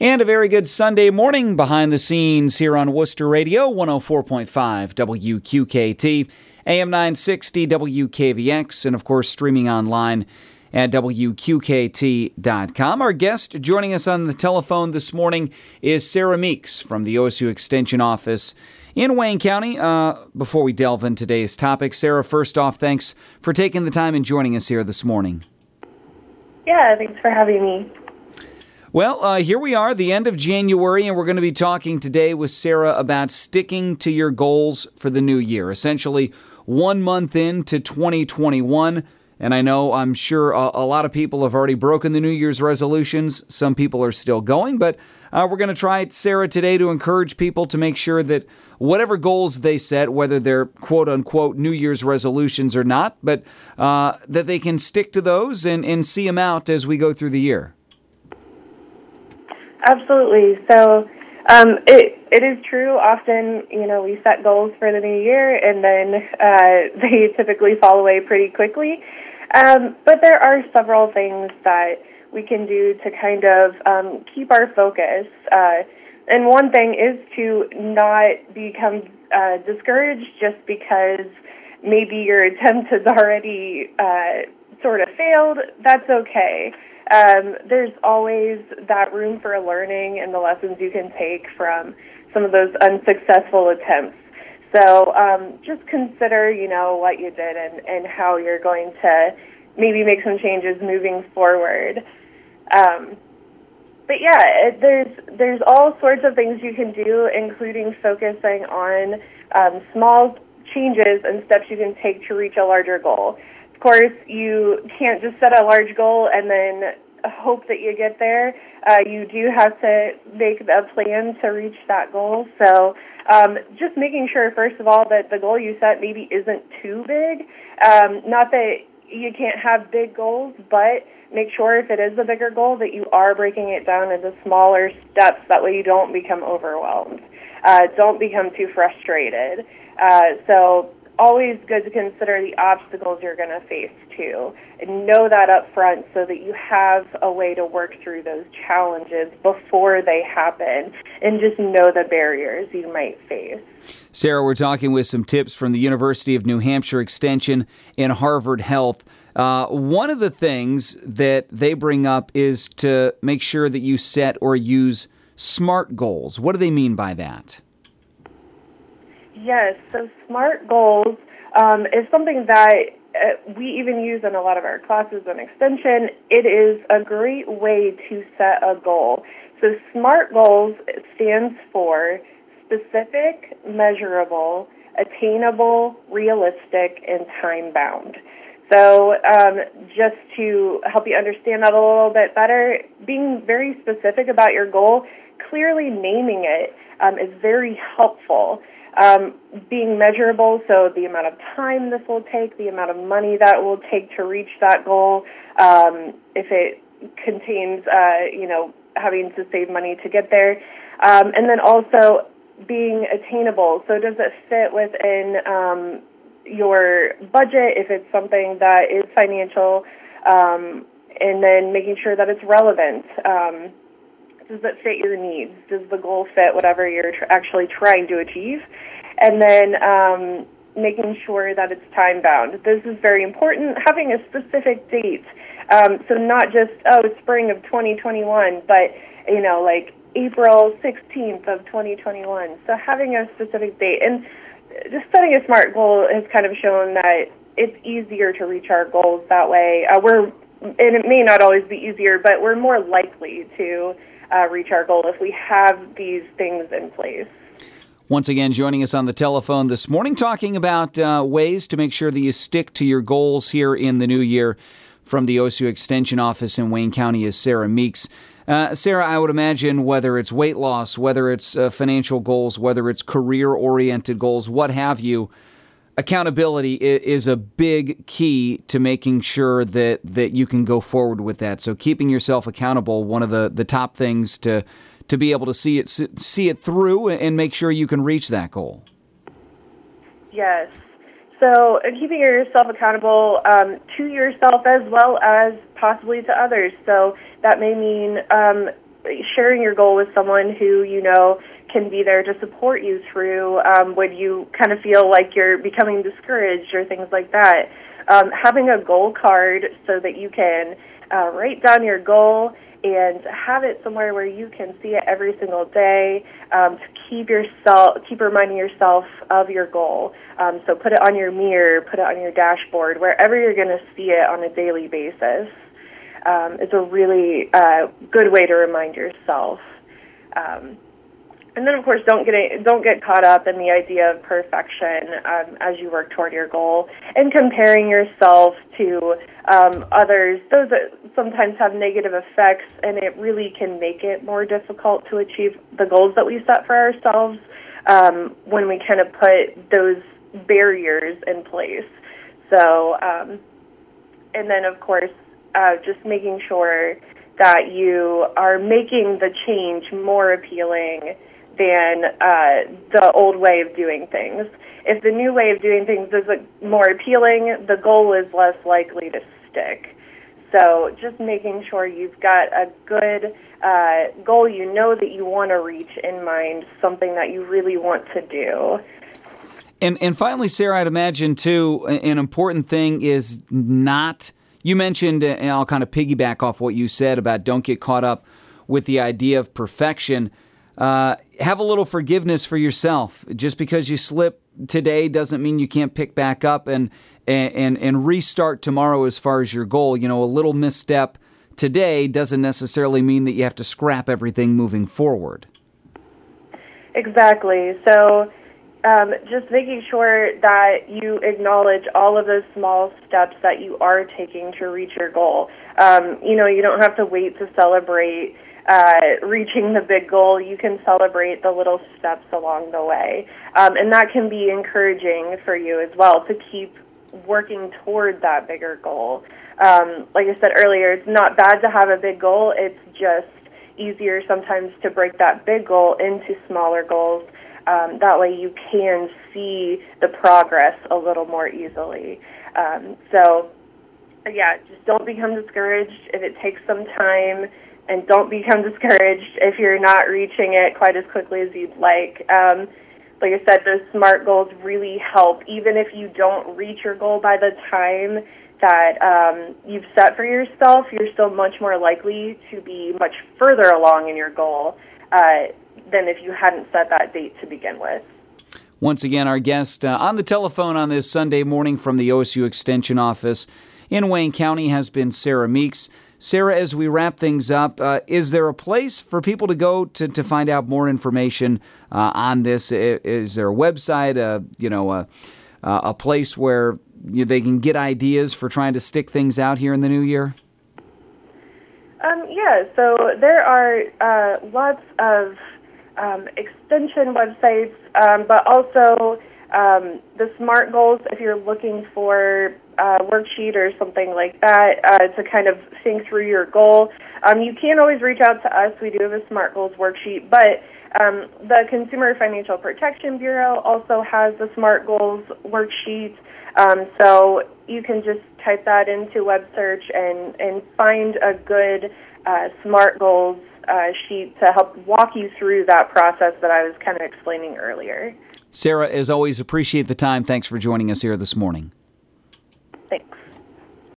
And a very good Sunday morning behind the scenes here on Wooster Radio 104.5 WQKT, AM 960 WKVX, and of course streaming online at WQKT.com. Our guest joining us on the telephone this morning is Sarah Meeks from the OSU Extension Office in Wayne County. Uh, before we delve into today's topic, Sarah, first off, thanks for taking the time and joining us here this morning. Yeah, thanks for having me. Well, uh, here we are, the end of January, and we're going to be talking today with Sarah about sticking to your goals for the new year. Essentially, one month into 2021. And I know, I'm sure a, a lot of people have already broken the New Year's resolutions. Some people are still going, but uh, we're going to try, Sarah, today to encourage people to make sure that whatever goals they set, whether they're quote unquote New Year's resolutions or not, but uh, that they can stick to those and, and see them out as we go through the year. Absolutely. So um, it it is true. Often, you know, we set goals for the new year, and then uh, they typically fall away pretty quickly. Um, but there are several things that we can do to kind of um, keep our focus. Uh, and one thing is to not become uh, discouraged just because maybe your attempt has already uh, sort of failed. That's okay um, there's always that room for learning and the lessons you can take from some of those unsuccessful attempts. So um, just consider, you know, what you did and, and how you're going to maybe make some changes moving forward. Um, but yeah, it, there's there's all sorts of things you can do, including focusing on um, small changes and steps you can take to reach a larger goal. Of course, you can't just set a large goal and then hope that you get there. Uh, you do have to make a plan to reach that goal. So, um, just making sure, first of all, that the goal you set maybe isn't too big. Um, not that you can't have big goals, but make sure if it is a bigger goal that you are breaking it down into smaller steps. That way you don't become overwhelmed. Uh, don't become too frustrated. Uh, so always good to consider the obstacles you're going to face too and know that up front so that you have a way to work through those challenges before they happen and just know the barriers you might face. Sarah, we're talking with some tips from the University of New Hampshire Extension and Harvard Health. Uh, one of the things that they bring up is to make sure that you set or use SMART goals. What do they mean by that? Yes, so SMART goals um, is something that uh, we even use in a lot of our classes on extension. It is a great way to set a goal. So SMART goals stands for specific, measurable, attainable, realistic, and time bound. So, um, just to help you understand that a little bit better, being very specific about your goal, clearly naming it um, is very helpful. Um, being measurable, so the amount of time this will take, the amount of money that will take to reach that goal, um, if it contains, uh, you know, having to save money to get there, um, and then also being attainable. So does it fit within um, your budget if it's something that is financial, um, and then making sure that it's relevant. Does it fit your needs? Does the goal fit whatever you're tr- actually trying to achieve? And then um, making sure that it's time bound. This is very important. Having a specific date. Um, so not just oh spring of 2021, but you know like April 16th of 2021. So having a specific date and just setting a smart goal has kind of shown that it's easier to reach our goals that way. Uh, we're and it may not always be easier, but we're more likely to uh, reach our goal if we have these things in place. Once again, joining us on the telephone this morning, talking about uh, ways to make sure that you stick to your goals here in the new year. From the OSU Extension Office in Wayne County is Sarah Meeks. Uh, Sarah, I would imagine whether it's weight loss, whether it's uh, financial goals, whether it's career oriented goals, what have you, accountability is a big key to making sure that that you can go forward with that. So keeping yourself accountable, one of the the top things to to be able to see it see it through and make sure you can reach that goal. Yes. So keeping yourself accountable um, to yourself as well as possibly to others. So that may mean um, sharing your goal with someone who you know can be there to support you through um, when you kind of feel like you're becoming discouraged or things like that. Um, having a goal card so that you can uh, write down your goal and have it somewhere where you can see it every single day um, to keep yourself keep reminding yourself of your goal. Um, so put it on your mirror, put it on your dashboard, wherever you're going to see it on a daily basis. Um, it's a really uh, good way to remind yourself. Um, and then, of course, don't get a, don't get caught up in the idea of perfection um, as you work toward your goal and comparing yourself to um, others. Those sometimes have negative effects, and it really can make it more difficult to achieve the goals that we set for ourselves um, when we kind of put those barriers in place. So, um, and then, of course, uh, just making sure that you are making the change more appealing than uh, the old way of doing things. If the new way of doing things is more appealing, the goal is less likely to stick. So just making sure you've got a good uh, goal you know that you want to reach in mind, something that you really want to do. And and finally, Sarah, I'd imagine too an important thing is not. You mentioned, and I'll kind of piggyback off what you said about don't get caught up with the idea of perfection. Uh, have a little forgiveness for yourself. Just because you slip today doesn't mean you can't pick back up and and and restart tomorrow as far as your goal. You know, a little misstep today doesn't necessarily mean that you have to scrap everything moving forward. Exactly. So um, just making sure that you acknowledge all of those small steps that you are taking to reach your goal. Um, you know, you don't have to wait to celebrate uh, reaching the big goal, you can celebrate the little steps along the way. Um, and that can be encouraging for you as well to keep working toward that bigger goal. Um, like I said earlier, it's not bad to have a big goal, it's just easier sometimes to break that big goal into smaller goals. Um, that way you can see the progress a little more easily. Um, so, yeah, just don't become discouraged if it takes some time and don't become discouraged if you're not reaching it quite as quickly as you'd like. Um, like I said, those SMART goals really help. Even if you don't reach your goal by the time that um, you've set for yourself, you're still much more likely to be much further along in your goal uh, than if you hadn't set that date to begin with. Once again, our guest uh, on the telephone on this Sunday morning from the OSU Extension Office in Wayne County has been Sarah Meeks. Sarah, as we wrap things up, uh, is there a place for people to go to, to find out more information uh, on this? Is there a website, a, you know, a, a place where they can get ideas for trying to stick things out here in the new year? Um, yeah, so there are uh, lots of um, extension websites, um, but also um, the SMART goals, if you're looking for a worksheet or something like that uh, to kind of think through your goal, um, you can always reach out to us. We do have a SMART goals worksheet, but um, the Consumer Financial Protection Bureau also has the SMART goals worksheet. Um, so you can just type that into web search and, and find a good uh, SMART goals uh, sheet to help walk you through that process that I was kind of explaining earlier. Sarah, as always, appreciate the time. Thanks for joining us here this morning.